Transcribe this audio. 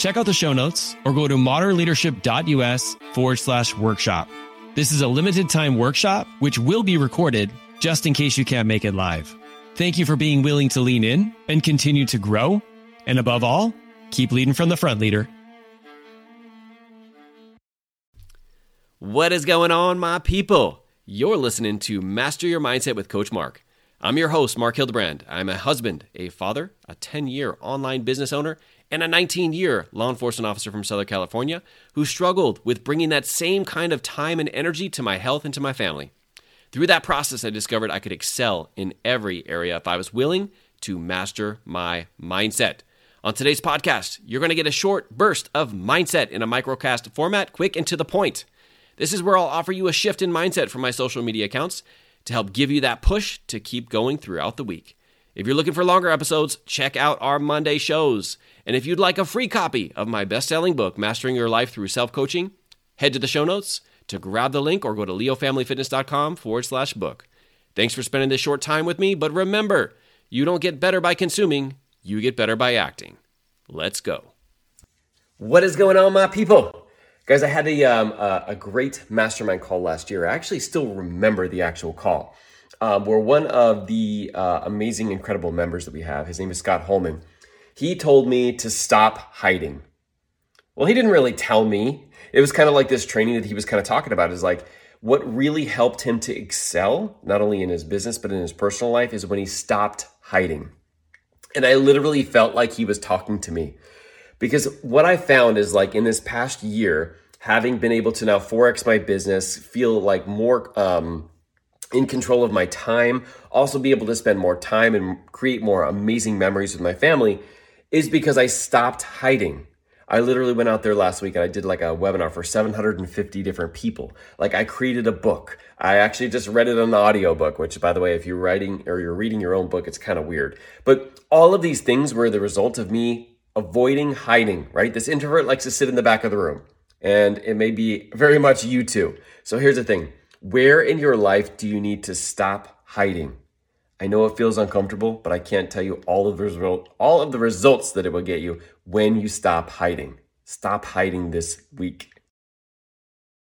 Check out the show notes or go to modernleadership.us forward slash workshop. This is a limited time workshop, which will be recorded just in case you can't make it live. Thank you for being willing to lean in and continue to grow. And above all, keep leading from the front, leader. What is going on, my people? You're listening to Master Your Mindset with Coach Marc. I'm your host, Marc Hildebrand. I'm a husband, a father, a 10 year online business owner, and a 19 year law enforcement officer from Southern California who struggled with bringing that same kind of time and energy to my health and to my family. Through that process, I discovered I could excel in every area if I was willing to master my mindset. On today's podcast, you're going to get a short burst of mindset in a microcast format, quick and to the point. This is where I'll offer you a shift in mindset from my social media accounts to help give you that push to keep going throughout the week. If you're looking for longer episodes, check out our Monday shows. And if you'd like a free copy of my best selling book, Mastering Your Life Through Self Coaching, head to the show notes to grab the link or go to leofamilyfitness.com forward slash book. Thanks for spending this short time with me, but remember, you don't get better by consuming, you get better by acting. Let's go. What is going on, my people? Guys, I had a, um, a, a great mastermind call last year. I actually still remember the actual call. Um, where one of the uh, amazing, incredible members that we have, his name is Scott Holman, he told me to stop hiding. Well, he didn't really tell me. It was kind of like this training that he was kind of talking about is like what really helped him to excel, not only in his business, but in his personal life, is when he stopped hiding. And I literally felt like he was talking to me. Because what I found is like in this past year, having been able to now forex my business, feel like more um, in control of my time, also be able to spend more time and create more amazing memories with my family, is because I stopped hiding. I literally went out there last week and I did like a webinar for 750 different people. Like I created a book. I actually just read it on an audio book, which by the way, if you're writing or you're reading your own book, it's kind of weird. But all of these things were the result of me avoiding hiding, right? This introvert likes to sit in the back of the room, and it may be very much you too. So here's the thing where in your life do you need to stop hiding? I know it feels uncomfortable, but I can't tell you all of the result, all of the results that it will get you when you stop hiding. Stop hiding this week.